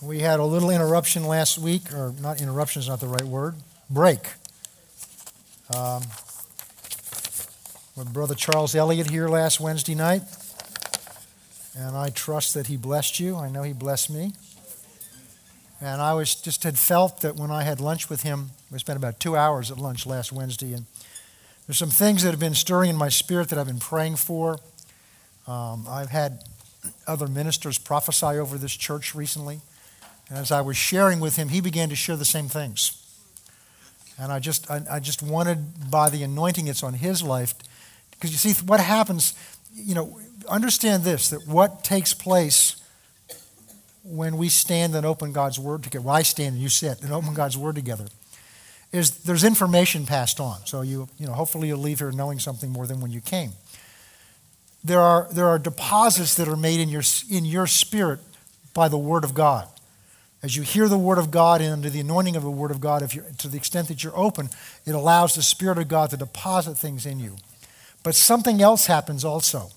We had a little interruption last week, or not interruption is not the right word, break. Um, with Brother Charles Elliott here last Wednesday night, and I trust that he blessed you. I know he blessed me. And I was just had felt that when I had lunch with him, we spent about two hours at lunch last Wednesday, and there's some things that have been stirring in my spirit that I've been praying for. Um, I've had other ministers prophesy over this church recently. And as I was sharing with him, he began to share the same things. And I just, I, I just wanted, by the anointing that's on his life, because you see, what happens, you know, understand this that what takes place when we stand and open God's Word together, well, I stand and you sit and open God's Word together, is there's information passed on. So you, you know, hopefully you'll leave here knowing something more than when you came. There are, there are deposits that are made in your, in your spirit by the Word of God as you hear the Word of God and under the anointing of the Word of God, if you're, to the extent that you're open, it allows the Spirit of God to deposit things in you. But something else happens also.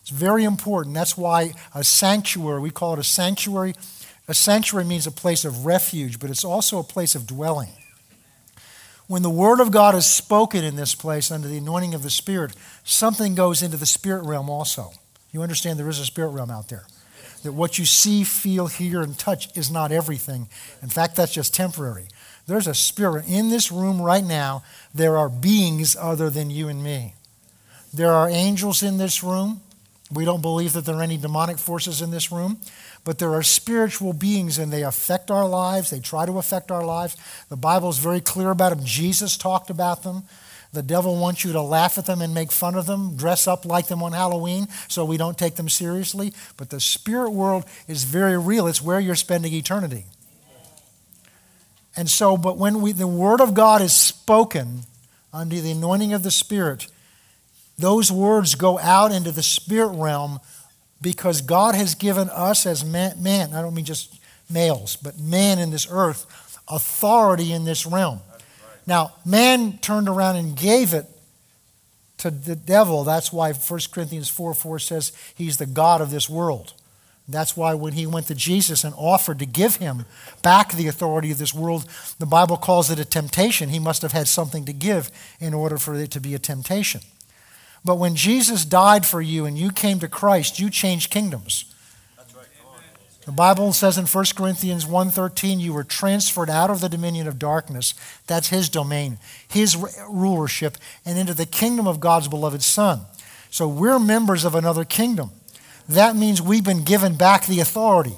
It's very important. That's why a sanctuary, we call it a sanctuary. A sanctuary means a place of refuge, but it's also a place of dwelling. When the Word of God is spoken in this place under the anointing of the Spirit, something goes into the spirit realm also. You understand there is a spirit realm out there that what you see, feel, hear, and touch is not everything. In fact, that's just temporary. There's a spirit in this room right now. There are beings other than you and me. There are angels in this room. We don't believe that there are any demonic forces in this room, but there are spiritual beings and they affect our lives. They try to affect our lives. The Bible is very clear about them. Jesus talked about them. The devil wants you to laugh at them and make fun of them, dress up like them on Halloween so we don't take them seriously. But the spirit world is very real. It's where you're spending eternity. And so, but when we, the word of God is spoken under the anointing of the Spirit, those words go out into the spirit realm because God has given us as man, man I don't mean just males, but man in this earth, authority in this realm. Now, man turned around and gave it to the devil. That's why 1 Corinthians 4 4 says he's the God of this world. That's why when he went to Jesus and offered to give him back the authority of this world, the Bible calls it a temptation. He must have had something to give in order for it to be a temptation. But when Jesus died for you and you came to Christ, you changed kingdoms. The Bible says in 1 Corinthians 1:13 you were transferred out of the dominion of darkness, that's his domain, his rulership and into the kingdom of God's beloved son. So we're members of another kingdom. That means we've been given back the authority.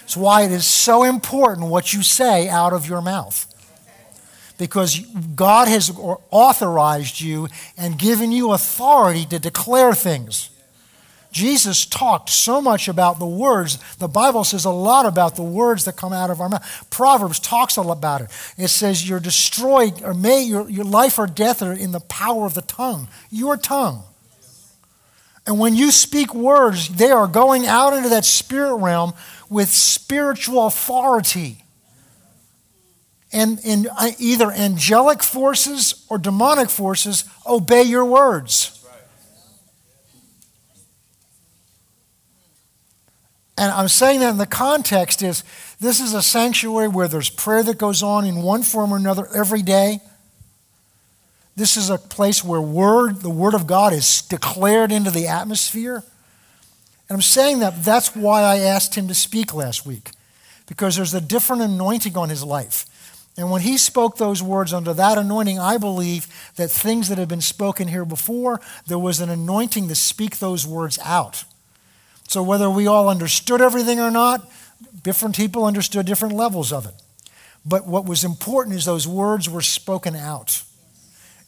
That's why it is so important what you say out of your mouth. Because God has authorized you and given you authority to declare things. Jesus talked so much about the words. The Bible says a lot about the words that come out of our mouth. Proverbs talks a lot about it. It says you're destroyed, or may your, your life or death are in the power of the tongue, your tongue. And when you speak words, they are going out into that spirit realm with spiritual authority. And, and uh, either angelic forces or demonic forces obey your words. And I'm saying that in the context is this is a sanctuary where there's prayer that goes on in one form or another every day. This is a place where word, the word of God is declared into the atmosphere. And I'm saying that that's why I asked him to speak last week, because there's a different anointing on his life. And when he spoke those words under that anointing, I believe that things that had been spoken here before, there was an anointing to speak those words out. So, whether we all understood everything or not, different people understood different levels of it. But what was important is those words were spoken out.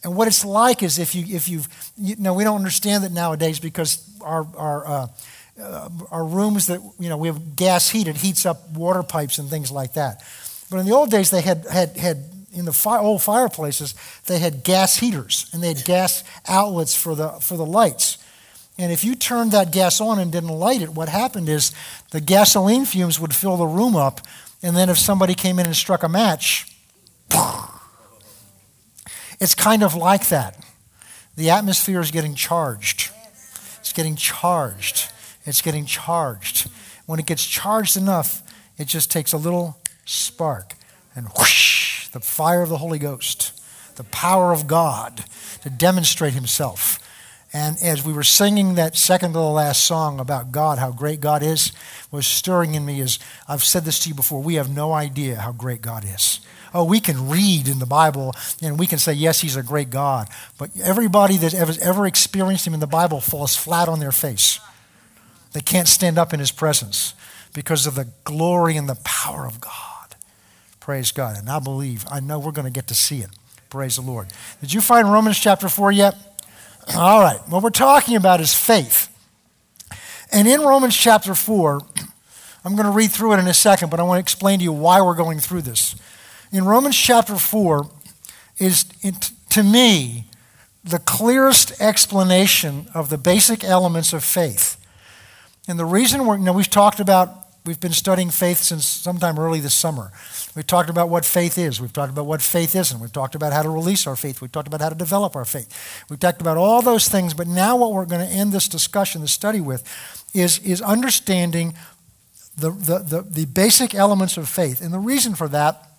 And what it's like is if you if you've you know we don't understand it nowadays because our our uh, uh, our rooms that you know we have gas heat it heats up water pipes and things like that. But in the old days they had had had in the fire, old fireplaces they had gas heaters and they had gas outlets for the for the lights. And if you turned that gas on and didn't light it, what happened is the gasoline fumes would fill the room up. And then if somebody came in and struck a match, it's kind of like that. The atmosphere is getting charged. It's getting charged. It's getting charged. When it gets charged enough, It just takes a little spark and whoosh, the fire of the Holy Ghost, the power of God to demonstrate Himself. And as we were singing that second to the last song about God, how great God is, was stirring in me is I've said this to you before, we have no idea how great God is. Oh, we can read in the Bible and we can say, yes, he's a great God. But everybody that has ever experienced him in the Bible falls flat on their face. They can't stand up in his presence because of the glory and the power of God. Praise God. And I believe, I know we're going to get to see it. Praise the Lord. Did you find Romans chapter 4 yet? All right. What we're talking about is faith. And in Romans chapter 4, I'm going to read through it in a second, but I want to explain to you why we're going through this. In Romans chapter 4 is, to me, the clearest explanation of the basic elements of faith. And the reason we're, you know, we've talked about We've been studying faith since sometime early this summer. We've talked about what faith is. We've talked about what faith isn't. We've talked about how to release our faith. We've talked about how to develop our faith. We've talked about all those things. But now, what we're going to end this discussion, this study with, is, is understanding the, the, the, the basic elements of faith. And the reason for that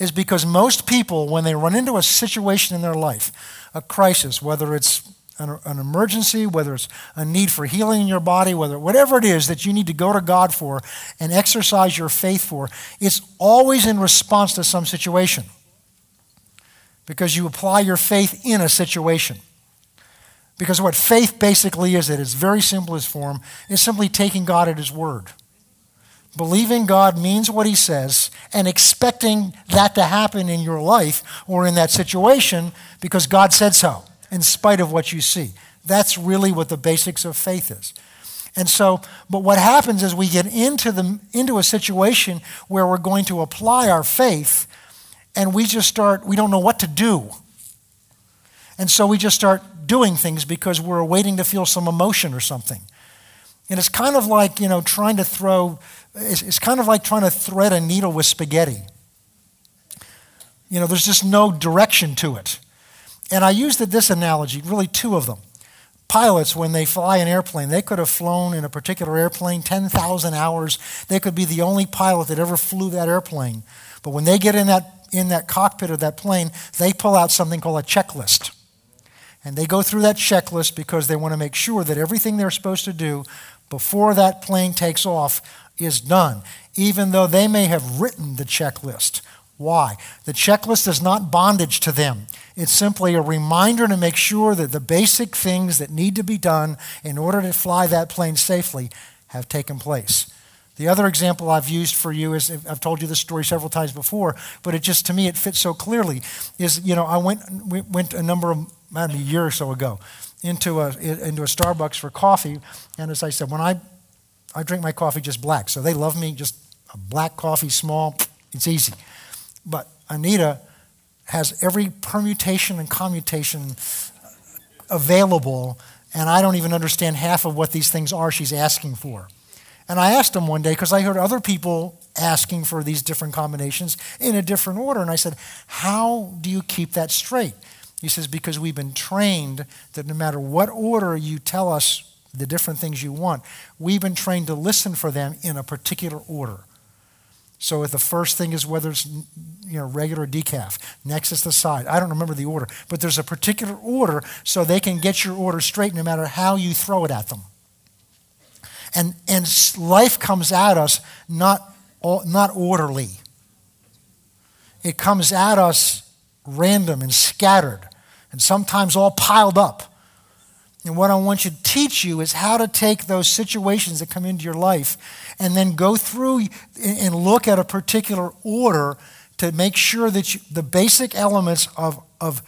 is because most people, when they run into a situation in their life, a crisis, whether it's an, an, emergency, whether it's a need for healing in your body, whether whatever it is that you need to go to God for and exercise your faith for, it's always in response to some situation. Because you apply your faith in a situation. Because what faith basically is, at its very simplest form, is simply taking God at His word. Believing God means what He says and expecting that to happen in your life or in that situation because God said so in spite of what you see. That's really what the basics of faith is. And so, but what happens is we get into, the, into a situation where we're going to apply our faith and we just start, we don't know what to do. And so we just start doing things because we're waiting to feel some emotion or something. And it's kind of like, you know, trying to throw, it's, it's kind of like trying to thread a needle with spaghetti. You know, there's just no direction to it. And I used this analogy, really two of them. Pilots, when they fly an airplane, they could have flown in a particular airplane 10,000 hours. They could be the only pilot that ever flew that airplane. But when they get in that, in that cockpit of that plane, they pull out something called a checklist. And they go through that checklist because they want to make sure that everything they're supposed to do before that plane takes off is done, even though they may have written the checklist. Why? The checklist is not bondage to them. It's simply a reminder to make sure that the basic things that need to be done in order to fly that plane safely have taken place. The other example I've used for you is I've told you this story several times before, but it just to me it fits so clearly. Is you know I went went a number of maybe a year or so ago into a into a Starbucks for coffee, and as I said, when I I drink my coffee just black, so they love me just a black coffee, small, it's easy. But Anita has every permutation and commutation available, and I don't even understand half of what these things are she's asking for. And I asked him one day, because I heard other people asking for these different combinations in a different order, and I said, How do you keep that straight? He says, Because we've been trained that no matter what order you tell us the different things you want, we've been trained to listen for them in a particular order. So if the first thing is whether it's you know regular decaf, next is the side. I don't remember the order, but there's a particular order so they can get your order straight no matter how you throw it at them. And and life comes at us not not orderly. It comes at us random and scattered, and sometimes all piled up. And what I want you to teach you is how to take those situations that come into your life and then go through and look at a particular order to make sure that you, the basic elements of, of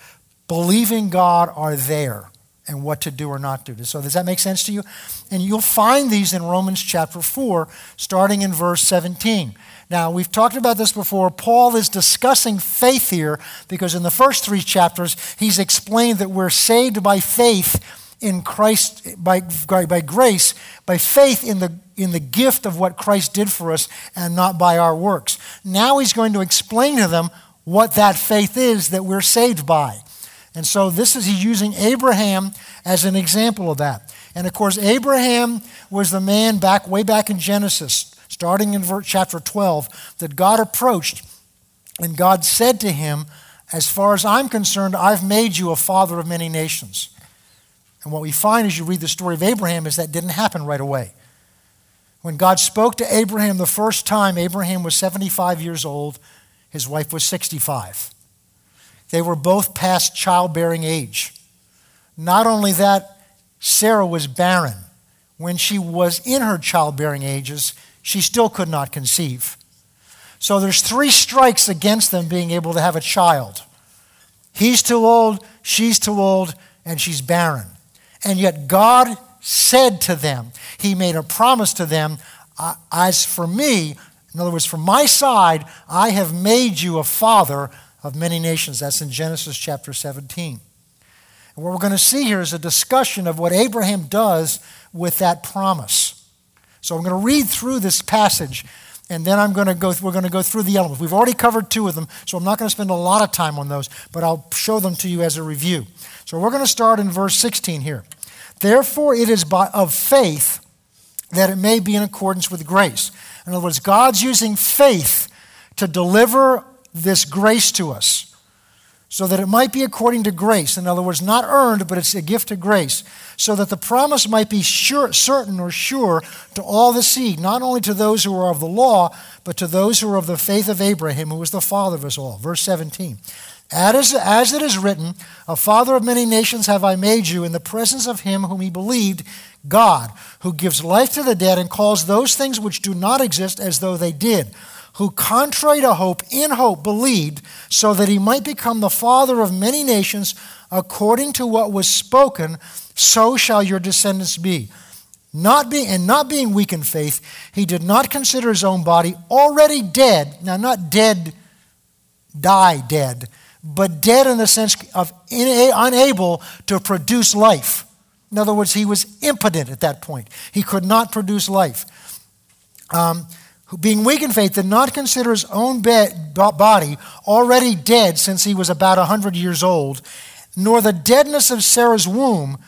believing God are there and what to do or not do. So, does that make sense to you? And you'll find these in Romans chapter 4, starting in verse 17. Now, we've talked about this before. Paul is discussing faith here because in the first three chapters, he's explained that we're saved by faith in Christ, by, by grace, by faith in the, in the gift of what Christ did for us and not by our works. Now he's going to explain to them what that faith is that we're saved by. And so this is he's using Abraham as an example of that. And of course, Abraham was the man back way back in Genesis starting in chapter 12, that God approached and God said to him, As far as I'm concerned, I've made you a father of many nations. And what we find as you read the story of Abraham is that didn't happen right away. When God spoke to Abraham the first time, Abraham was 75 years old, his wife was 65. They were both past childbearing age. Not only that, Sarah was barren. When she was in her childbearing ages, she still could not conceive. So there's three strikes against them being able to have a child. He's too old, she's too old, and she's barren. And yet God said to them, He made a promise to them, As for me, in other words, from my side, I have made you a father of many nations. That's in Genesis chapter 17. And what we're going to see here is a discussion of what Abraham does with that promise. So I'm going to read through this passage and then I'm going to go, we're going to go through the elements. We've already covered two of them, so I'm not going to spend a lot of time on those, but I'll show them to you as a review. So we're going to start in verse 16 here. Therefore, it is by, of faith that it may be in accordance with grace. In other words, God's using faith to deliver this grace to us so that it might be according to grace. In other words, not earned, but it's a gift of grace, so that the promise might be sure, certain or sure to all the seed, not only to those who are of the law, but to those who are of the faith of Abraham, who was the father of us all. Verse 17. As, as it is written, A father of many nations have I made you in the presence of him whom he believed, God, who gives life to the dead and calls those things which do not exist as though they did who, contrary to hope, in hope believed, so that he might become the father of many nations, according to what was spoken, so shall your descendants be. Not being, and not being weak in faith, he did not consider his own body already dead. Now, not dead, die dead, but dead in the sense of in, unable to produce life. In other words, he was impotent at that point. He could not produce life. Um, being weak in faith, did not consider his own body already dead since he was about a 100 years old, nor the deadness of Sarah's womb,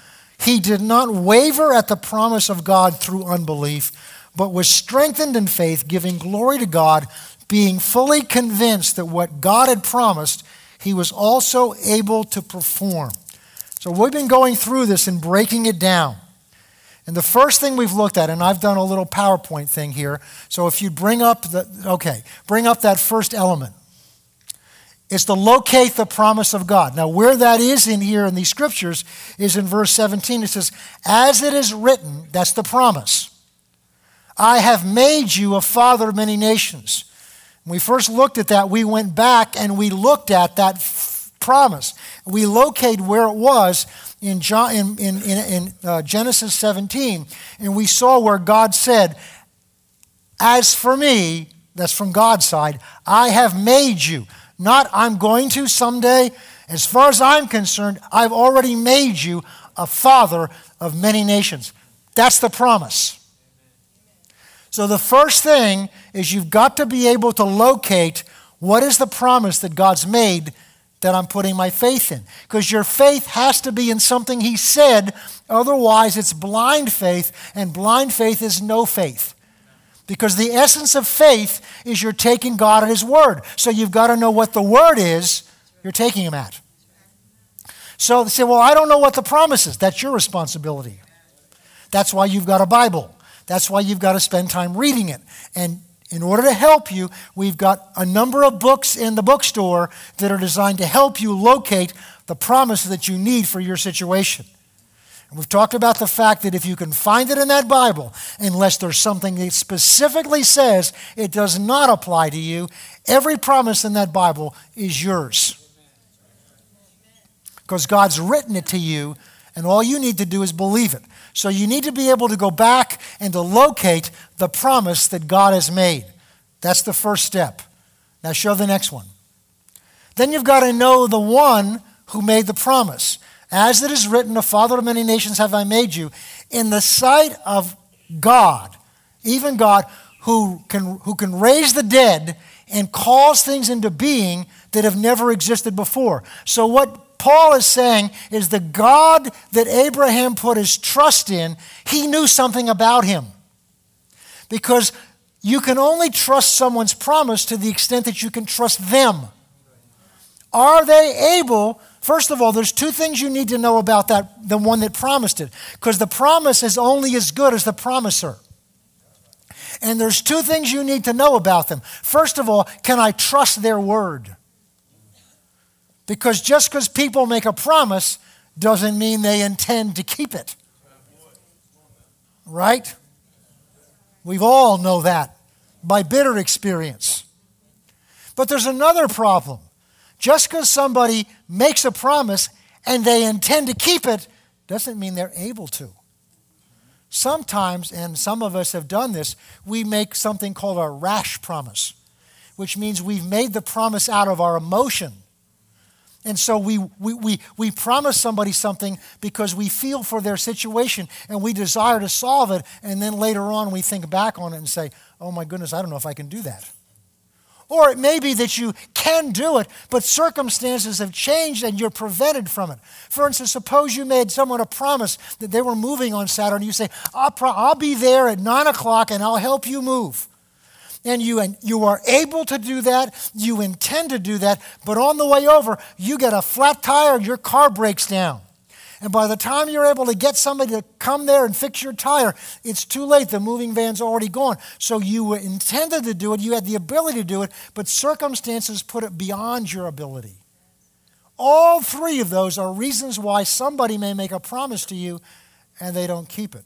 he did not waver at the promise of God through unbelief, but was strengthened in faith, giving glory to God, being fully convinced that what God had promised, he was also able to perform. So we've been going through this and breaking it down. And the first thing we've looked at, and I've done a little PowerPoint thing here. So if you bring up the, okay, bring up that first element. It's to locate the promise of God. Now, where that is in here in these scriptures is in verse 17. It says, As it is written, that's the promise. I have made you a father of many nations. When we first looked at that, we went back and we looked at that f- promise. We located where it was in, John, in, in, in uh, Genesis 17, and we saw where God said, As for me, that's from God's side, I have made you. Not I'm going to someday. As far as I'm concerned, I've already made you a father of many nations. That's the promise. So the first thing is you've got to be able to locate what is the promise that God's made that I'm putting my faith in. Because your faith has to be in something He said, otherwise, it's blind faith, and blind faith is no faith. Because the essence of faith is you're taking God at His word. So you've got to know what the word is you're taking Him at. So they say, Well, I don't know what the promise is. That's your responsibility. That's why you've got a Bible. That's why you've got to spend time reading it and in order to help you, we've got a number of books in the bookstore that are designed to help you locate the promise that you need for your situation. And we've talked about the fact that if you can find it in that Bible, unless there's something that specifically says it does not apply to you, every promise in that Bible is yours. Because God's written it to you, and all you need to do is believe it. So you need to be able to go back and to locate the promise that God has made. That's the first step. Now show the next one. Then you've got to know the one who made the promise. As it is written, a father of many nations have I made you, in the sight of God, even God who can, who can raise the dead and cause things into being that have never existed before. So, what Paul is saying is the God that Abraham put his trust in, he knew something about him. Because you can only trust someone's promise to the extent that you can trust them. Are they able? First of all, there's two things you need to know about that, the one that promised it, because the promise is only as good as the promiser. And there's two things you need to know about them. First of all, can I trust their word? Because just because people make a promise doesn't mean they intend to keep it. Right? We've all know that by bitter experience. But there's another problem. Just because somebody makes a promise and they intend to keep it doesn't mean they're able to. Sometimes, and some of us have done this, we make something called a rash promise, which means we've made the promise out of our emotion. And so we, we, we, we promise somebody something because we feel for their situation and we desire to solve it. And then later on, we think back on it and say, oh my goodness, I don't know if I can do that. Or it may be that you can do it, but circumstances have changed and you're prevented from it. For instance, suppose you made someone a promise that they were moving on Saturday, you say, I'll, pro- I'll be there at 9 o'clock and I'll help you move. And you, and you are able to do that, you intend to do that, but on the way over, you get a flat tire your car breaks down. And by the time you're able to get somebody to come there and fix your tire, it's too late. The moving van's already gone. So you were intended to do it, you had the ability to do it, but circumstances put it beyond your ability. All three of those are reasons why somebody may make a promise to you and they don't keep it.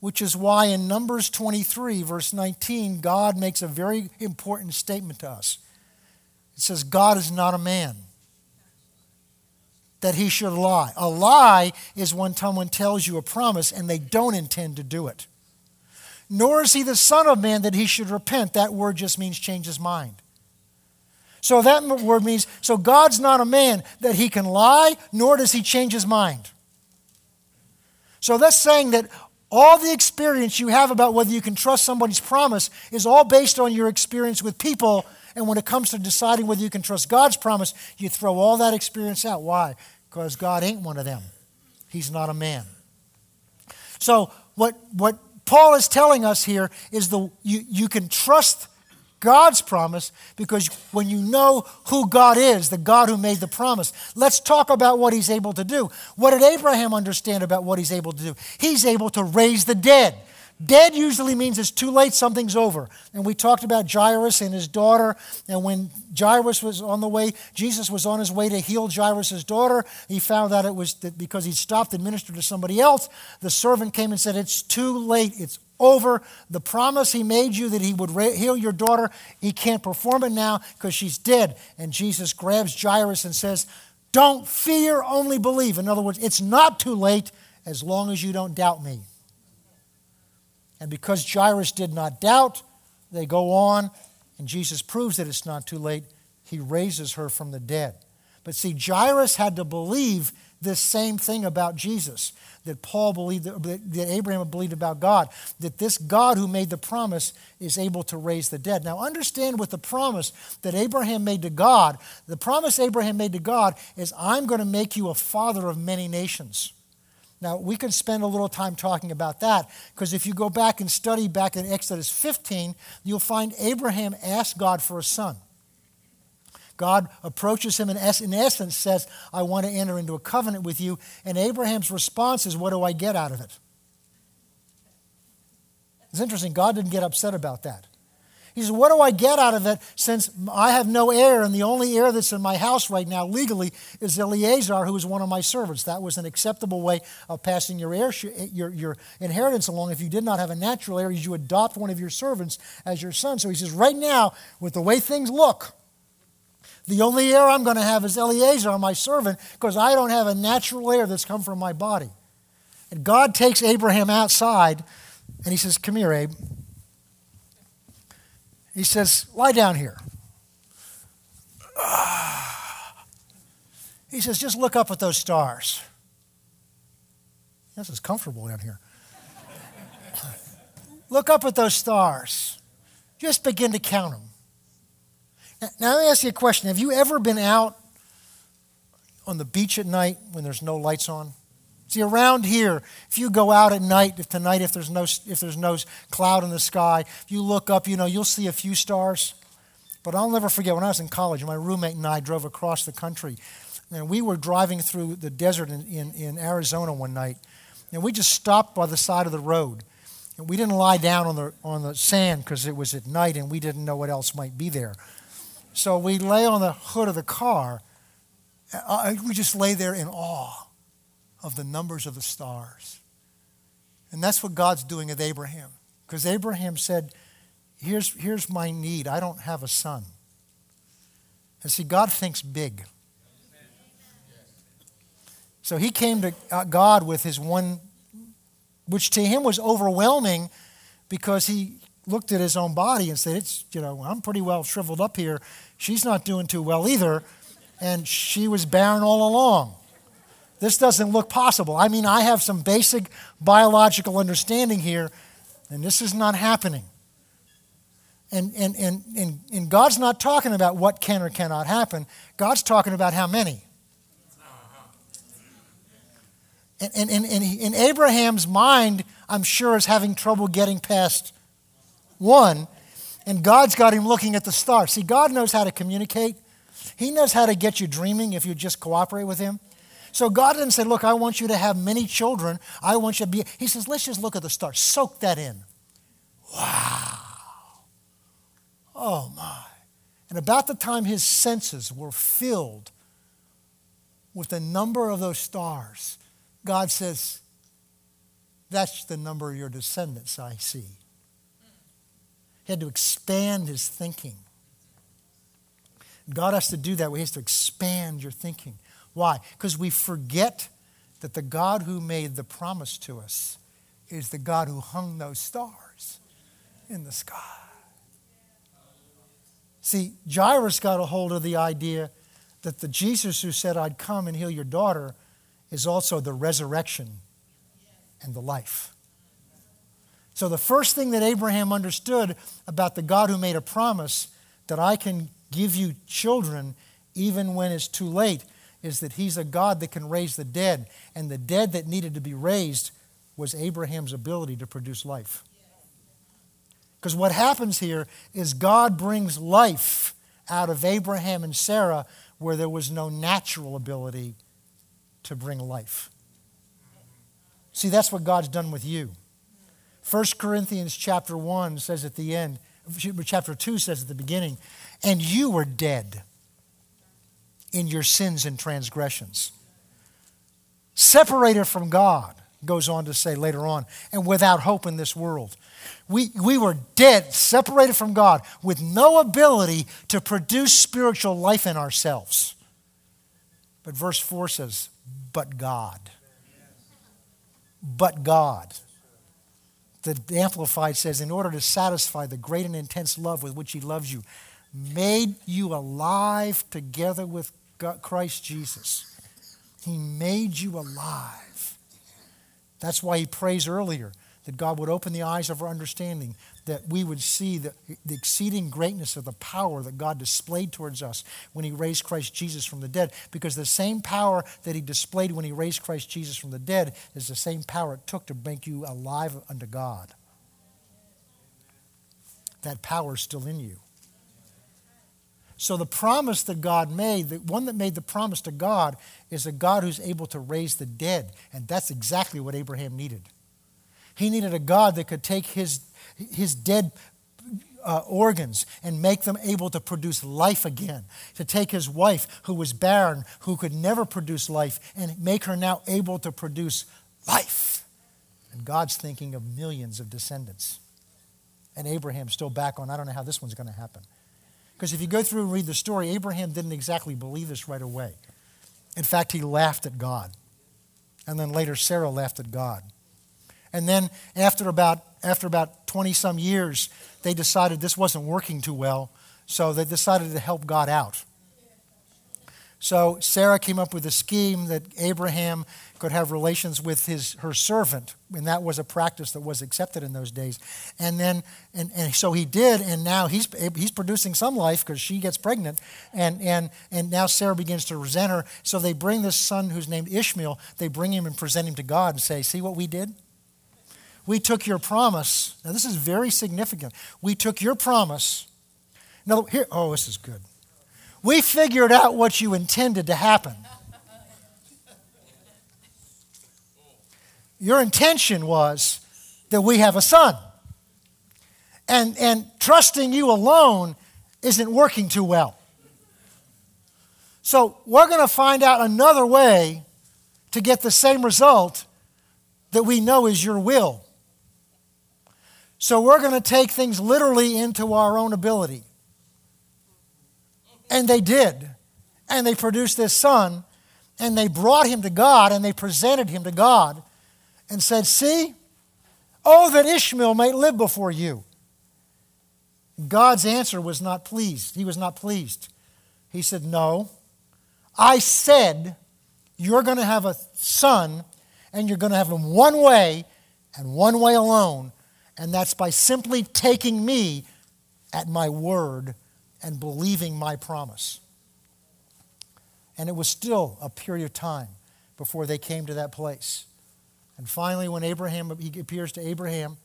Which is why in Numbers 23, verse 19, God makes a very important statement to us. It says, God is not a man that he should lie. A lie is when someone tells you a promise and they don't intend to do it. Nor is he the Son of Man that he should repent. That word just means change his mind. So that word means, so God's not a man that he can lie, nor does he change his mind. So that's saying that all the experience you have about whether you can trust somebody's promise is all based on your experience with people and when it comes to deciding whether you can trust God's promise, you throw all that experience out. Why? Because God ain't one of them. He's not a man. So, what, what Paul is telling us here is the, you, you can trust God's promise because when you know who God is, the God who made the promise, let's talk about what he's able to do. What did Abraham understand about what he's able to do? He's able to raise the dead. Dead usually means it's too late, something's over. And we talked about Jairus and his daughter. And when Jairus was on the way, Jesus was on his way to heal Jairus' daughter. He found out it was that because he'd stopped and ministered to somebody else. The servant came and said, It's too late, it's over. The promise he made you that he would heal your daughter, he can't perform it now because she's dead. And Jesus grabs Jairus and says, Don't fear, only believe. In other words, it's not too late as long as you don't doubt me. And because Jairus did not doubt, they go on, and Jesus proves that it's not too late. He raises her from the dead. But see, Jairus had to believe this same thing about Jesus that Paul believed, that Abraham believed about God, that this God who made the promise is able to raise the dead. Now, understand with the promise that Abraham made to God, the promise Abraham made to God is, I'm going to make you a father of many nations. Now, we can spend a little time talking about that because if you go back and study back in Exodus 15, you'll find Abraham asked God for a son. God approaches him and, in essence says, I want to enter into a covenant with you. And Abraham's response is, What do I get out of it? It's interesting. God didn't get upset about that. He says, What do I get out of it since I have no heir, and the only heir that's in my house right now legally is Eleazar, who is one of my servants? That was an acceptable way of passing your, heir, your, your inheritance along. If you did not have a natural heir, you adopt one of your servants as your son. So he says, Right now, with the way things look, the only heir I'm going to have is Eleazar, my servant, because I don't have a natural heir that's come from my body. And God takes Abraham outside and he says, Come here, Abe. He says, Lie down here. He says, Just look up at those stars. This is comfortable down here. look up at those stars. Just begin to count them. Now, let me ask you a question. Have you ever been out on the beach at night when there's no lights on? See, around here, if you go out at night, if tonight, if there's no, if there's no cloud in the sky, if you look up, you know, you'll see a few stars. But I'll never forget when I was in college, my roommate and I drove across the country. And we were driving through the desert in, in, in Arizona one night. And we just stopped by the side of the road. And we didn't lie down on the, on the sand because it was at night and we didn't know what else might be there. So we lay on the hood of the car. Uh, we just lay there in awe of the numbers of the stars. And that's what God's doing with Abraham. Because Abraham said, here's, here's my need. I don't have a son. And see, God thinks big. So he came to uh, God with his one, which to him was overwhelming because he looked at his own body and said, It's, you know, I'm pretty well shriveled up here. She's not doing too well either. And she was barren all along. This doesn't look possible. I mean, I have some basic biological understanding here, and this is not happening. And, and, and, and, and God's not talking about what can or cannot happen, God's talking about how many. And, and, and, and in Abraham's mind, I'm sure, is having trouble getting past one, and God's got him looking at the stars. See, God knows how to communicate. He knows how to get you dreaming if you just cooperate with Him. So God didn't say, Look, I want you to have many children. I want you to be. He says, Let's just look at the stars. Soak that in. Wow. Oh, my. And about the time his senses were filled with the number of those stars, God says, That's the number of your descendants I see. He had to expand his thinking. God has to do that. He has to expand your thinking. Why? Because we forget that the God who made the promise to us is the God who hung those stars in the sky. See, Jairus got a hold of the idea that the Jesus who said, I'd come and heal your daughter, is also the resurrection and the life. So, the first thing that Abraham understood about the God who made a promise that I can give you children even when it's too late is that he's a God that can raise the dead. And the dead that needed to be raised was Abraham's ability to produce life. Because what happens here is God brings life out of Abraham and Sarah where there was no natural ability to bring life. See, that's what God's done with you. 1 Corinthians chapter 1 says at the end, chapter 2 says at the beginning, and you were dead in your sins and transgressions. Separated from God, goes on to say later on, and without hope in this world. We, we were dead, separated from God, with no ability to produce spiritual life in ourselves. But verse 4 says, But God. But God. The Amplified says, In order to satisfy the great and intense love with which He loves you, made you alive together with Christ Jesus. He made you alive. That's why he prays earlier that God would open the eyes of our understanding, that we would see the, the, exceeding greatness of the power that God displayed towards us when he raised Christ Jesus from the dead. Because the same power that he displayed when he raised Christ Jesus from the dead is the same power it took to make you alive unto God. That power is still in you. So the promise that God made, the one that made the promise to God, is a God who's able to raise the dead. And that's exactly what Abraham needed. He needed a God that could take his, his dead uh, organs and make them able to produce life again. To take his wife, who was barren, who could never produce life, and make her now able to produce life. And God's thinking of millions of descendants. And Abraham's still back on, I don't know how this one's going to happen. Because if you go through and read the story, Abraham didn't exactly believe this right away. In fact, he laughed at God. And then later, Sarah laughed at God. And then after about, after about 20 some years, they decided this wasn't working too well, so they decided to help God out. So Sarah came up with a scheme that Abraham could have relations with his, her servant, and that was a practice that was accepted in those days. And then, and, and so he did, and now he's, he's producing some life because she gets pregnant, and, and, and now Sarah begins to resent her. So they bring this son who's named Ishmael, they bring him and present him to God and say, See what we did? We took your promise. Now, this is very significant. We took your promise. No, here, oh, this is good. We figured out what you intended to happen. Your intention was that we have a son. And, and trusting you alone isn't working too well. So we're going to find out another way to get the same result that we know is your will. So we're going to take things literally into our own ability. And they did. And they produced this son, and they brought him to God, and they presented him to God, and said, See, oh, that Ishmael might live before you. God's answer was not pleased. He was not pleased. He said, No, I said, You're going to have a son, and you're going to have him one way and one way alone, and that's by simply taking me at my word and believing my promise. And it was still a period of time before they came to that place. And finally, when Abraham he appears to Abraham,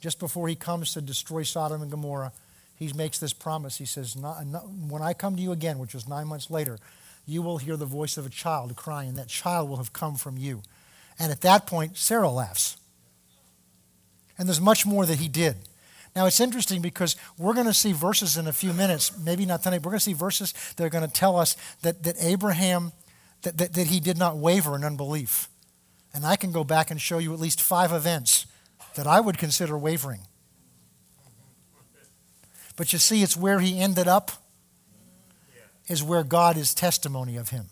just before he comes to destroy Sodom and Gomorrah, he makes this promise. He says, When I come to you again, which was nine months later, you will hear the voice of a child crying. and That child will have come from you. And at that point, Sarah laughs. And there's much more that he did. Now, it's interesting because we're going to see verses in a few minutes, maybe not tonight, we're going to see verses that are going to tell us that, that Abraham, that, that, that he did not waver in unbelief. And I can go back and show you at least five events that I would consider wavering. But you see, it's where he ended up, is where God is testimony of him.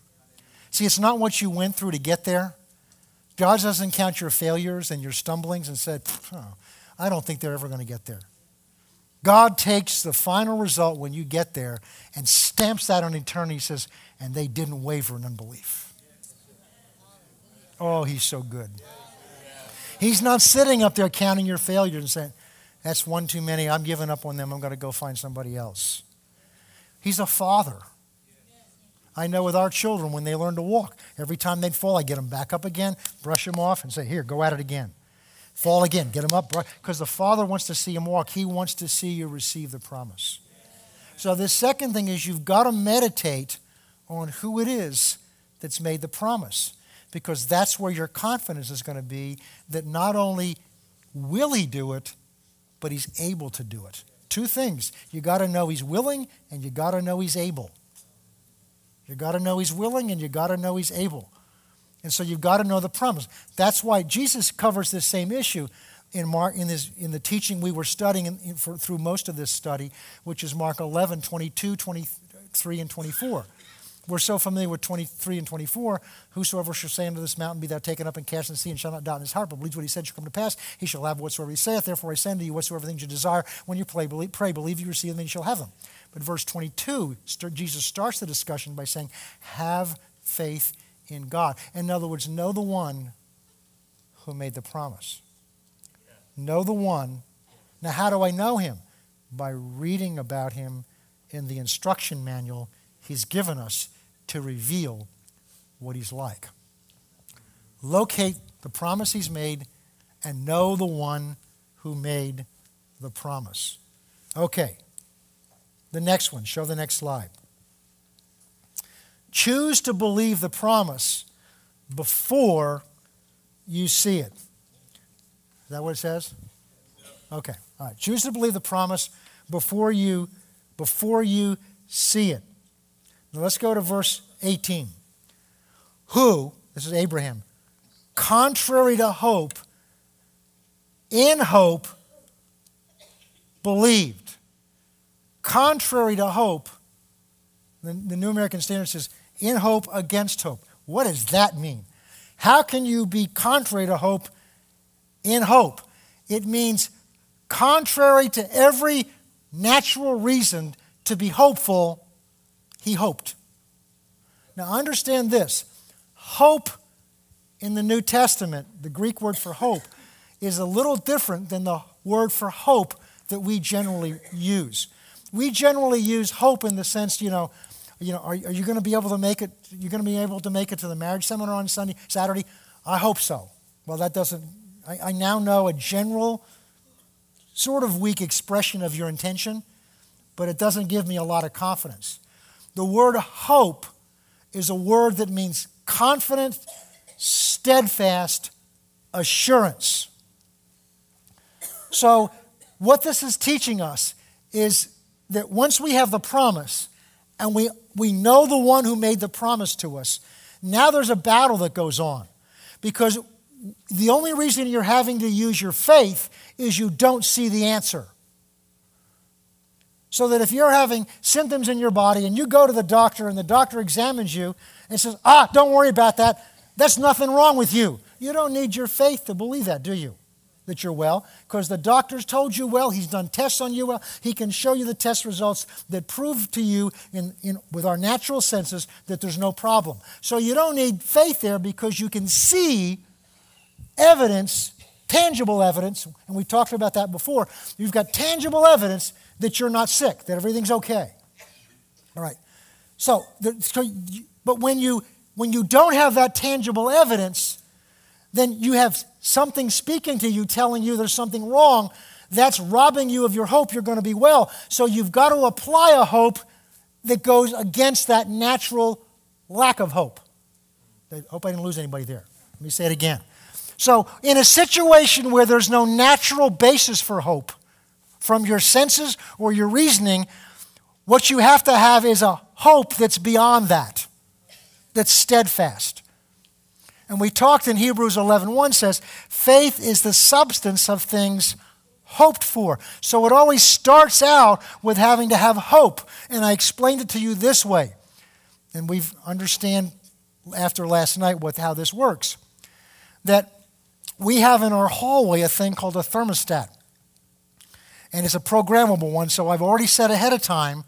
See, it's not what you went through to get there. God doesn't count your failures and your stumblings and said, oh, I don't think they're ever going to get there. God takes the final result when you get there and stamps that on eternity. He says, and they didn't waver in unbelief. Oh, he's so good. He's not sitting up there counting your failures and saying, that's one too many. I'm giving up on them. I'm going to go find somebody else. He's a father. I know with our children, when they learn to walk, every time they fall, I get them back up again, brush them off, and say, Here, go at it again. Fall again, get them up, because the Father wants to see him walk. He wants to see you receive the promise. So, the second thing is you've got to meditate on who it is that's made the promise, because that's where your confidence is going to be that not only will he do it, but he's able to do it. Two things. You got to know he's willing and you got to know he's able. You got to know he's willing and you got to know he's able. And so you've got to know the promise. That's why Jesus covers this same issue in Mark in, this, in the teaching we were studying in, in, for, through most of this study, which is Mark 11, 22, 23, and 24. We're so familiar with 23 and 24. Whosoever shall say unto this mountain, Be thou taken up and cast in the sea, and shall not doubt in his heart, but believes what he said shall come to pass, he shall have whatsoever he saith. Therefore I say unto you, whatsoever things you desire, when you pray, believe, pray, believe you receive them, and you shall have them. But verse 22, Jesus starts the discussion by saying, Have faith in God. In other words, know the one who made the promise. Know the one. Now, how do I know him? By reading about him in the instruction manual he's given us to reveal what he's like. Locate the promise he's made and know the one who made the promise. Okay. The next one, show the next slide. Choose to believe the promise before you see it. Is that what it says? Okay. All right. Choose to believe the promise before you before you see it. Now let's go to verse 18. Who, this is Abraham, contrary to hope, in hope, believed. Contrary to hope, the, the New American Standard says, in hope against hope. What does that mean? How can you be contrary to hope in hope? It means contrary to every natural reason to be hopeful, he hoped. Now, understand this hope in the New Testament, the Greek word for hope, is a little different than the word for hope that we generally use. We generally use hope in the sense, you know, you know, are, are you going to be able to make it? You're going to be able to make it to the marriage seminar on Sunday, Saturday? I hope so. Well, that doesn't. I, I now know a general, sort of weak expression of your intention, but it doesn't give me a lot of confidence. The word hope is a word that means confident, steadfast assurance. So, what this is teaching us is that once we have the promise and we, we know the one who made the promise to us, now there's a battle that goes on. Because the only reason you're having to use your faith is you don't see the answer. So that if you're having symptoms in your body and you go to the doctor and the doctor examines you and says, ah, don't worry about that, that's nothing wrong with you. You don't need your faith to believe that, do you? That you're well, because the doctor's told you well, he's done tests on you well, he can show you the test results that prove to you in, in, with our natural senses that there's no problem. So you don't need faith there because you can see evidence, tangible evidence, and we talked about that before. You've got tangible evidence that you're not sick, that everything's okay. All right. So, so but when you when you don't have that tangible evidence, then you have something speaking to you telling you there's something wrong. That's robbing you of your hope you're going to be well. So you've got to apply a hope that goes against that natural lack of hope. I hope I didn't lose anybody there. Let me say it again. So, in a situation where there's no natural basis for hope from your senses or your reasoning, what you have to have is a hope that's beyond that, that's steadfast. And we talked in Hebrews 11:1 says, faith is the substance of things hoped for. So it always starts out with having to have hope. And I explained it to you this way. And we understand after last night what how this works. That we have in our hallway a thing called a thermostat. And it's a programmable one, so I've already set ahead of time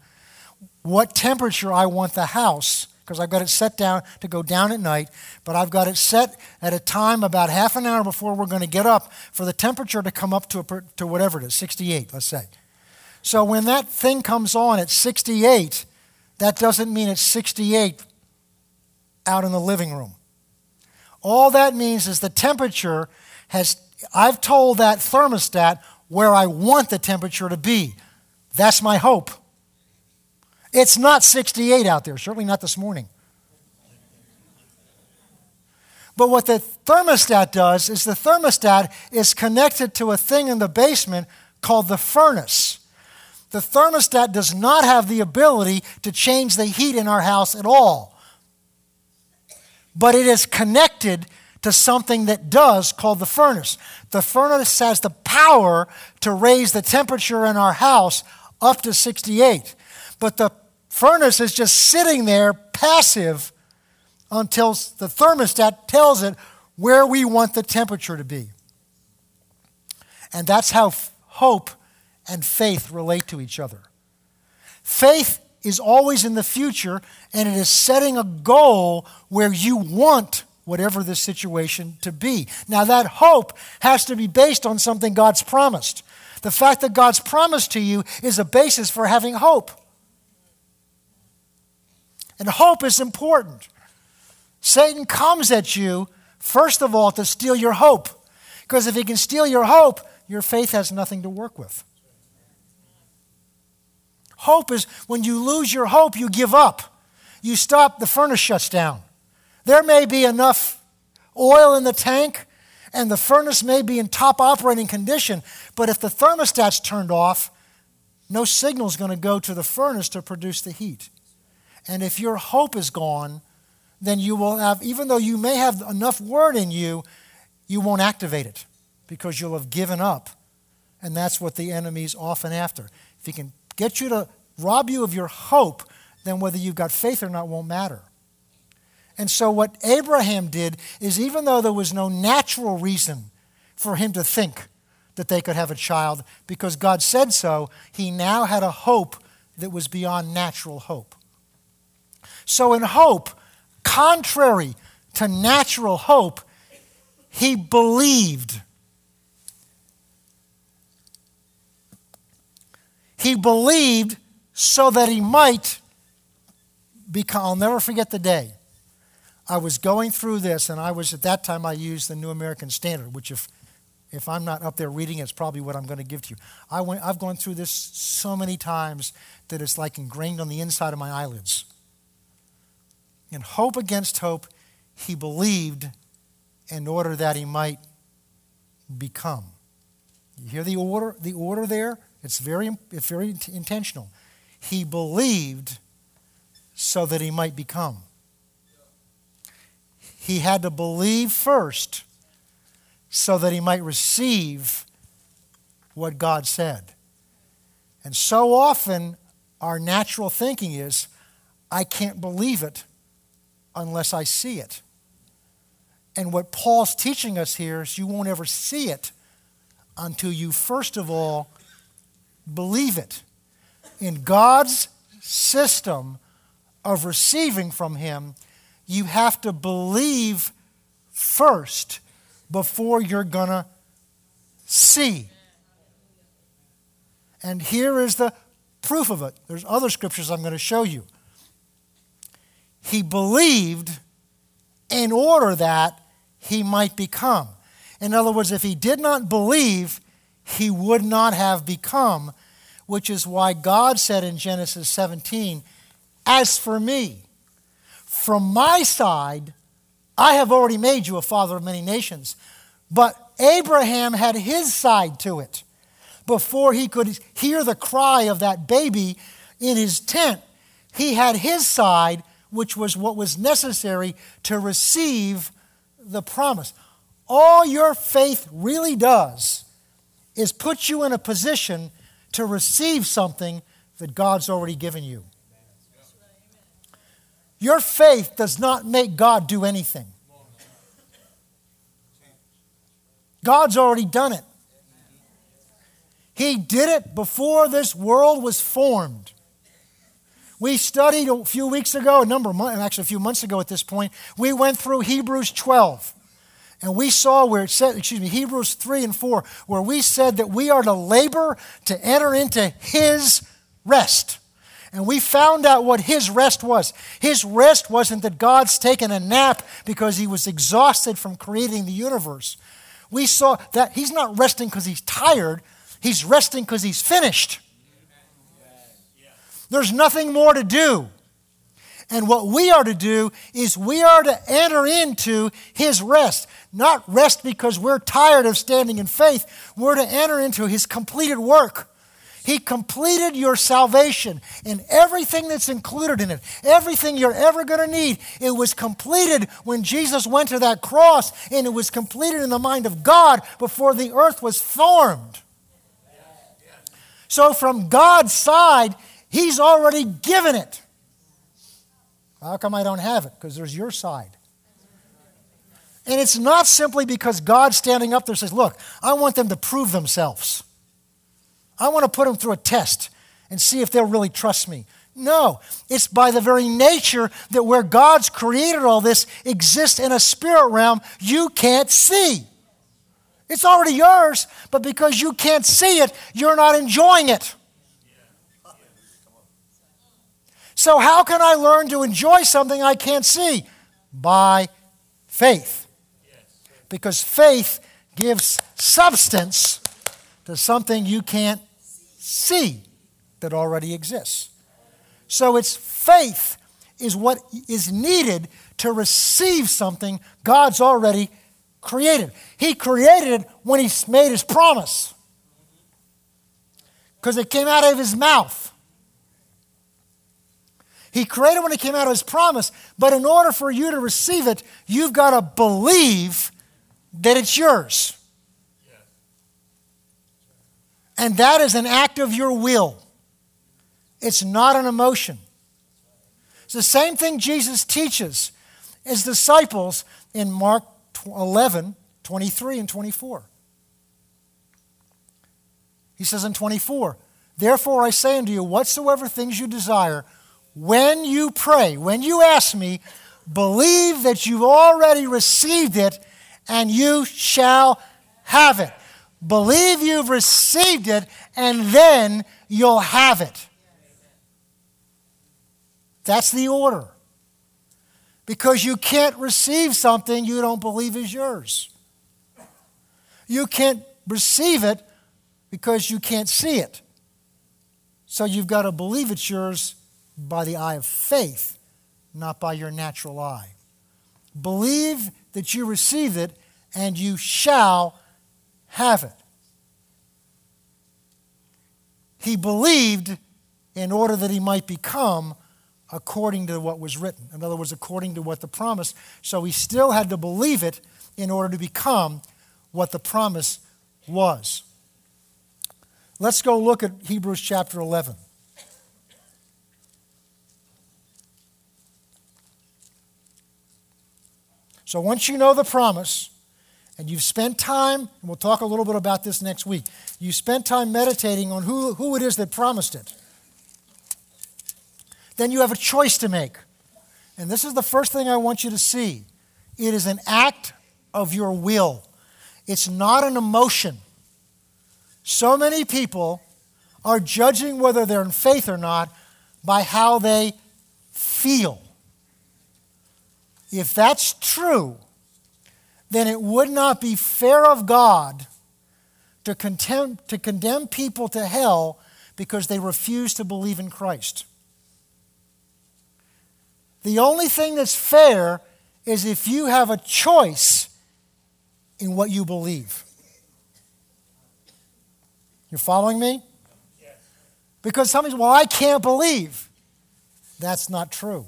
what temperature I want the house because I've got it set down to go down at night, but I've got it set at a time about half an hour before we're going to get up for the temperature to come up to, a, to whatever it is, 68, let's say. So when that thing comes on at 68, that doesn't mean it's 68 out in the living room. All that means is the temperature has, I've told that thermostat where I want the temperature to be. That's my hope. It's not 68 out there, certainly not this morning. But what the thermostat does is the thermostat is connected to a thing in the basement called the furnace. The thermostat does not have the ability to change the heat in our house at all. But it is connected to something that does called the furnace. The furnace has the power to raise the temperature in our house up to 68. But the furnace is just sitting there passive until the thermostat tells it where we want the temperature to be. And that's how hope and faith relate to each other. Faith is always in the future, and it is setting a goal where you want whatever the situation to be. Now, that hope has to be based on something God's promised. The fact that God's promised to you is a basis for having hope. And hope is important. Satan comes at you, first of all, to steal your hope. Because if he can steal your hope, your faith has nothing to work with. Hope is when you lose your hope, you give up. You stop, the furnace shuts down. There may be enough oil in the tank and the furnace may be in top operating condition, but if the thermostat's turned off, no signal is going to go to the furnace to produce the heat. And if your hope is gone, then you will have, even though you may have enough word in you, you won't activate it because you'll have given up. And that's what the enemy's often after. If he can get you to rob you of your hope, then whether you've got faith or not won't matter. And so, what Abraham did is, even though there was no natural reason for him to think that they could have a child, because God said so, he now had a hope that was beyond natural hope. So, in hope, contrary to natural hope, he believed. He believed so that he might become. I'll never forget the day. I was going through this, and I was at that time I used the New American Standard, which if if I'm not up there reading, it's probably what I'm going to give to you. I went, I've gone through this so many times that it's like ingrained on the inside of my eyelids. In hope against hope, he believed in order that he might become. You hear the order, the order there? It's very, it's very intentional. He believed so that he might become. He had to believe first so that he might receive what God said. And so often, our natural thinking is, I can't believe it unless I see it. And what Paul's teaching us here is you won't ever see it until you, first of all, believe it. In God's system of receiving from Him, you have to believe first before you're going to see. And here is the proof of it. There's other scriptures I'm going to show you. He believed in order that he might become. In other words, if he did not believe, he would not have become, which is why God said in Genesis 17, As for me, from my side, I have already made you a father of many nations. But Abraham had his side to it before he could hear the cry of that baby in his tent. He had his side, which was what was necessary to receive the promise. All your faith really does is put you in a position to receive something that God's already given you. Your faith does not make God do anything. God's already done it. He did it before this world was formed. We studied a few weeks ago, a number of months, actually a few months ago at this point, we went through Hebrews 12. And we saw where it said, excuse me, Hebrews 3 and 4, where we said that we are to labor to enter into His rest. And we found out what his rest was. His rest wasn't that God's taken a nap because he was exhausted from creating the universe. We saw that he's not resting because he's tired, he's resting because he's finished. There's nothing more to do. And what we are to do is we are to enter into his rest. Not rest because we're tired of standing in faith. We're to enter into his completed work. He completed your salvation and everything that's included in it, everything you're ever going to need. It was completed when Jesus went to that cross, and it was completed in the mind of God before the earth was formed. So, from God's side, He's already given it. How come I don't have it? Because there's your side. And it's not simply because God's standing up there says, Look, I want them to prove themselves. I want to put them through a test and see if they'll really trust me. No, it's by the very nature that where God's created all this exists in a spirit realm you can't see. It's already yours, but because you can't see it, you're not enjoying it. So, how can I learn to enjoy something I can't see? By faith. Because faith gives substance to something you can't see that already exists. So it's faith is what is needed to receive something God's already created. He created it when He made His promise because it came out of His mouth. He created when He came out of His promise, but in order for you to receive it, you've got to believe that it's yours. And that is an act of your will. It's not an emotion. It's the same thing Jesus teaches his disciples in Mark 11, 23 and 24. He says in 24, Therefore I say unto you, whatsoever things you desire, when you pray, when you ask me, Believe that you've already received it and you shall have it. Believe you've received it and then you'll have it. That's the order. Because you can't receive something you don't believe is yours. You can't receive it because you can't see it. So you've got to believe it's yours by the eye of faith, not by your natural eye. Believe that you receive it, and you shall have it. He believed in order that he might become according to what was written. In other words, according to what the promise. So he still had to believe it in order to become what the promise was. Let's go look at Hebrews chapter 11. So once you know the promise, and you've spent time, and we'll talk a little bit about this next week, you spent time meditating on who, who it is that promised it, then you have a choice to make. And this is the first thing I want you to see it is an act of your will, it's not an emotion. So many people are judging whether they're in faith or not by how they feel. If that's true, then it would not be fair of God to, condemn, to condemn people to hell because they refuse to believe in Christ. The only thing that's fair is if you have a choice in what you believe. You're following me? Yes. Because somebody's, well, I can't believe. That's not true.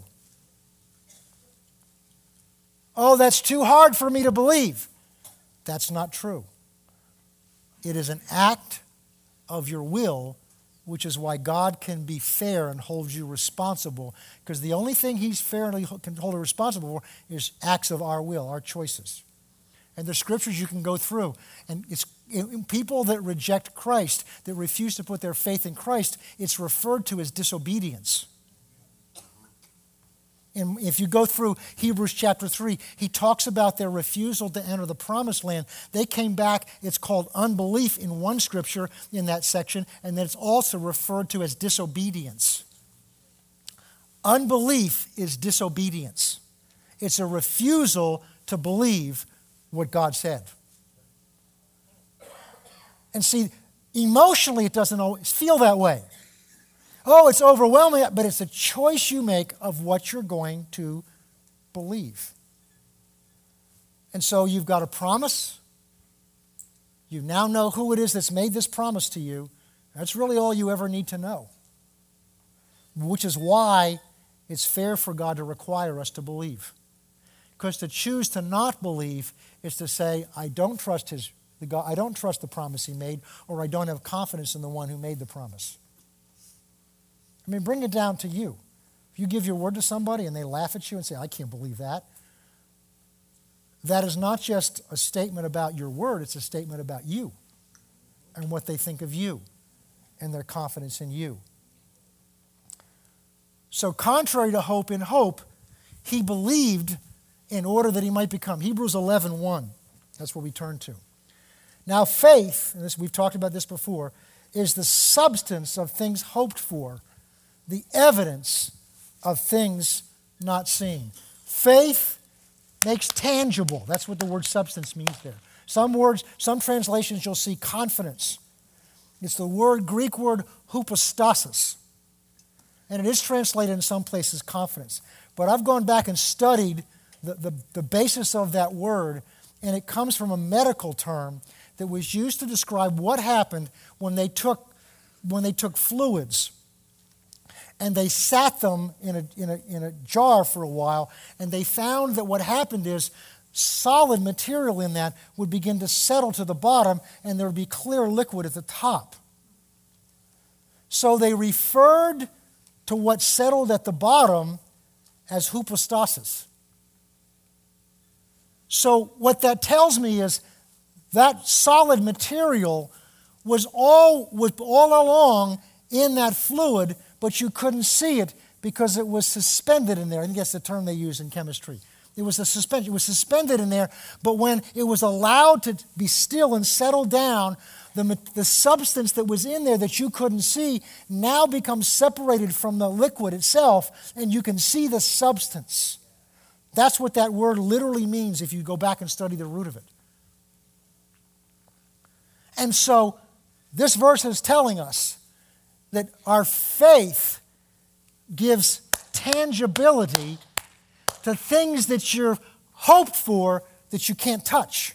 Oh, that's too hard for me to believe. That's not true. It is an act of your will, which is why God can be fair and hold you responsible, because the only thing He's fair and can hold you responsible for is acts of our will, our choices. And the scriptures you can go through. And it's people that reject Christ, that refuse to put their faith in Christ, it's referred to as disobedience. And if you go through Hebrews chapter 3, he talks about their refusal to enter the promised land. They came back, it's called unbelief in one scripture in that section, and then it's also referred to as disobedience. Unbelief is disobedience, it's a refusal to believe what God said. And see, emotionally, it doesn't always feel that way. Oh, it's overwhelming, but it's a choice you make of what you're going to believe. And so you've got a promise. You now know who it is that's made this promise to you. That's really all you ever need to know. Which is why it's fair for God to require us to believe. Because to choose to not believe is to say, I don't trust his the God, I don't trust the promise he made, or I don't have confidence in the one who made the promise. I mean, bring it down to you. If you give your word to somebody and they laugh at you and say, I can't believe that, that is not just a statement about your word, it's a statement about you and what they think of you and their confidence in you. So, contrary to hope in hope, he believed in order that he might become. Hebrews 11 1. That's what we turn to. Now, faith, and this, we've talked about this before, is the substance of things hoped for, the evidence of things not seen. Faith makes tangible. That's what the word substance means there. Some words, some translations you'll see confidence. It's the word, Greek word hypostasis. And it is translated in some places confidence. But I've gone back and studied the, the, the basis of that word, and it comes from a medical term that was used to describe what happened when they took, when they took fluids and they sat them in a, in, a, in a jar for a while, and they found that what happened is solid material in that would begin to settle to the bottom, and there would be clear liquid at the top. So they referred to what settled at the bottom as hypostasis. So, what that tells me is that solid material was all, was all along in that fluid, but you couldn't see it because it was suspended in there. I think that's the term they use in chemistry. It was a suspension. It was suspended in there, but when it was allowed to be still and settle down, the, the substance that was in there that you couldn't see now becomes separated from the liquid itself, and you can see the substance. That's what that word literally means if you go back and study the root of it. And so, this verse is telling us that our faith gives tangibility to things that you're hoped for that you can't touch.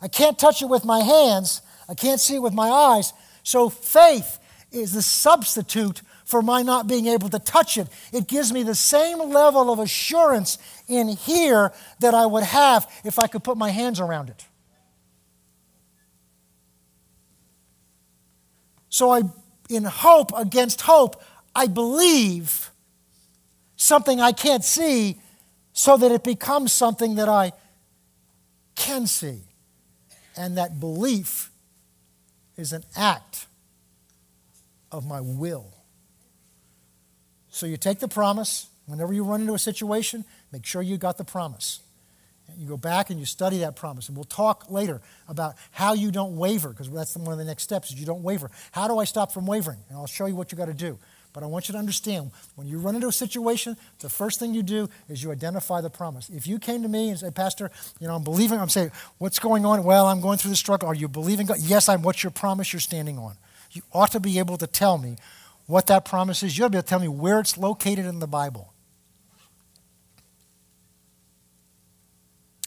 I can't touch it with my hands, I can't see it with my eyes. So faith is the substitute for my not being able to touch it. It gives me the same level of assurance in here that I would have if I could put my hands around it. So I in hope against hope, I believe something I can't see so that it becomes something that I can see. And that belief is an act of my will. So you take the promise. Whenever you run into a situation, make sure you got the promise. You go back and you study that promise. And we'll talk later about how you don't waver, because that's one of the next steps is you don't waver. How do I stop from wavering? And I'll show you what you got to do. But I want you to understand when you run into a situation, the first thing you do is you identify the promise. If you came to me and said, Pastor, you know, I'm believing, I'm saying, what's going on? Well, I'm going through the struggle. Are you believing God? Yes, I'm. What's your promise you're standing on? You ought to be able to tell me what that promise is. You ought to be able to tell me where it's located in the Bible.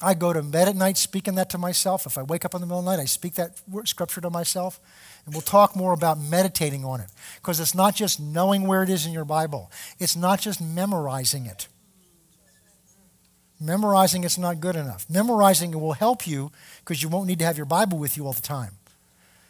I go to bed at night speaking that to myself. If I wake up in the middle of the night, I speak that scripture to myself. And we'll talk more about meditating on it because it's not just knowing where it is in your Bible, it's not just memorizing it. Memorizing it's not good enough. Memorizing it will help you because you won't need to have your Bible with you all the time.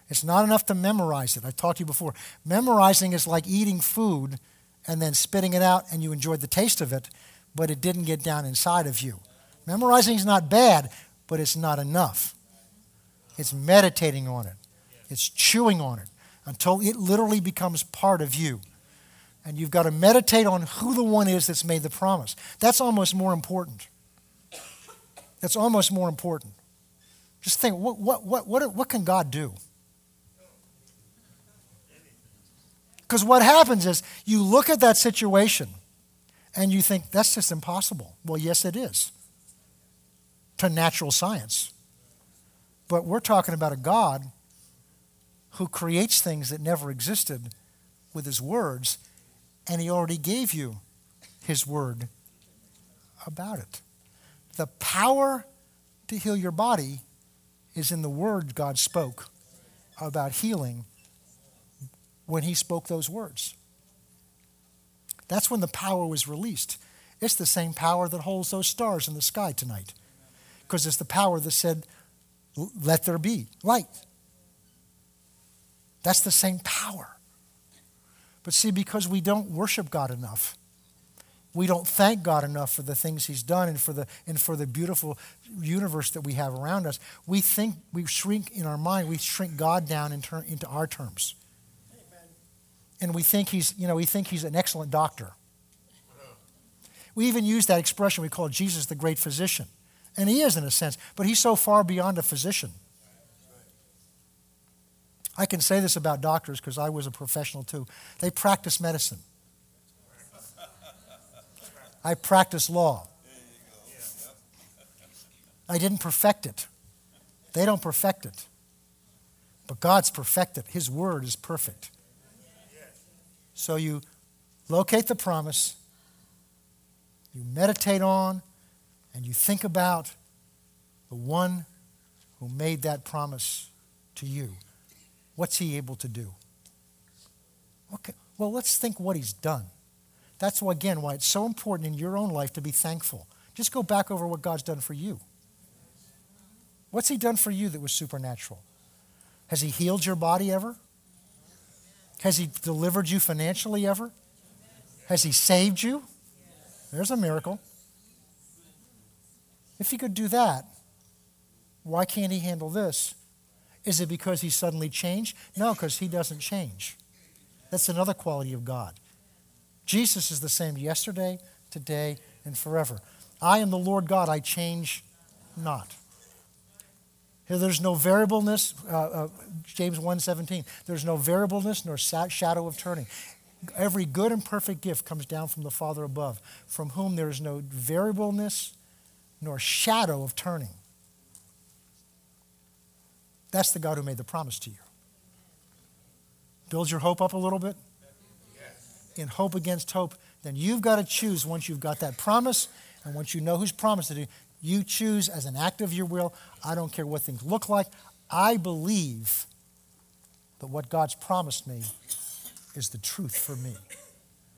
It's not enough to memorize it. I've talked to you before. Memorizing is like eating food and then spitting it out and you enjoyed the taste of it, but it didn't get down inside of you. Memorizing is not bad, but it's not enough. It's meditating on it, it's chewing on it until it literally becomes part of you. And you've got to meditate on who the one is that's made the promise. That's almost more important. That's almost more important. Just think what, what, what, what, what can God do? Because what happens is you look at that situation and you think, that's just impossible. Well, yes, it is to natural science. But we're talking about a God who creates things that never existed with his words, and he already gave you his word about it. The power to heal your body is in the word God spoke about healing when he spoke those words. That's when the power was released. It's the same power that holds those stars in the sky tonight because it's the power that said, let there be light. That's the same power. But see, because we don't worship God enough, we don't thank God enough for the things He's done and for the, and for the beautiful universe that we have around us, we think, we shrink in our mind, we shrink God down in ter- into our terms. Amen. And we think He's, you know, we think He's an excellent doctor. We even use that expression we call Jesus the great physician. And he is in a sense, but he's so far beyond a physician. I can say this about doctors because I was a professional too. They practice medicine. I practice law. I didn't perfect it. They don't perfect it. But God's perfected. His word is perfect. So you locate the promise, you meditate on, and you think about the one who made that promise to you, what's he able to do? Okay, well, let's think what he's done. That's why, again, why it's so important in your own life to be thankful. Just go back over what God's done for you. What's he done for you that was supernatural? Has he healed your body ever? Has he delivered you financially ever? Has he saved you? There's a miracle. If he could do that, why can't he handle this? Is it because he suddenly changed? No, because he doesn't change. That's another quality of God. Jesus is the same yesterday, today, and forever. I am the Lord God, I change not. Here, there's no variableness, uh, uh, James 1.17, there's no variableness nor shadow of turning. Every good and perfect gift comes down from the Father above, from whom there is no variableness nor shadow of turning. That's the God who made the promise to you. Build your hope up a little bit. In hope against hope, then you've got to choose once you've got that promise and once you know who's promised it, you choose as an act of your will. I don't care what things look like. I believe that what God's promised me is the truth for me.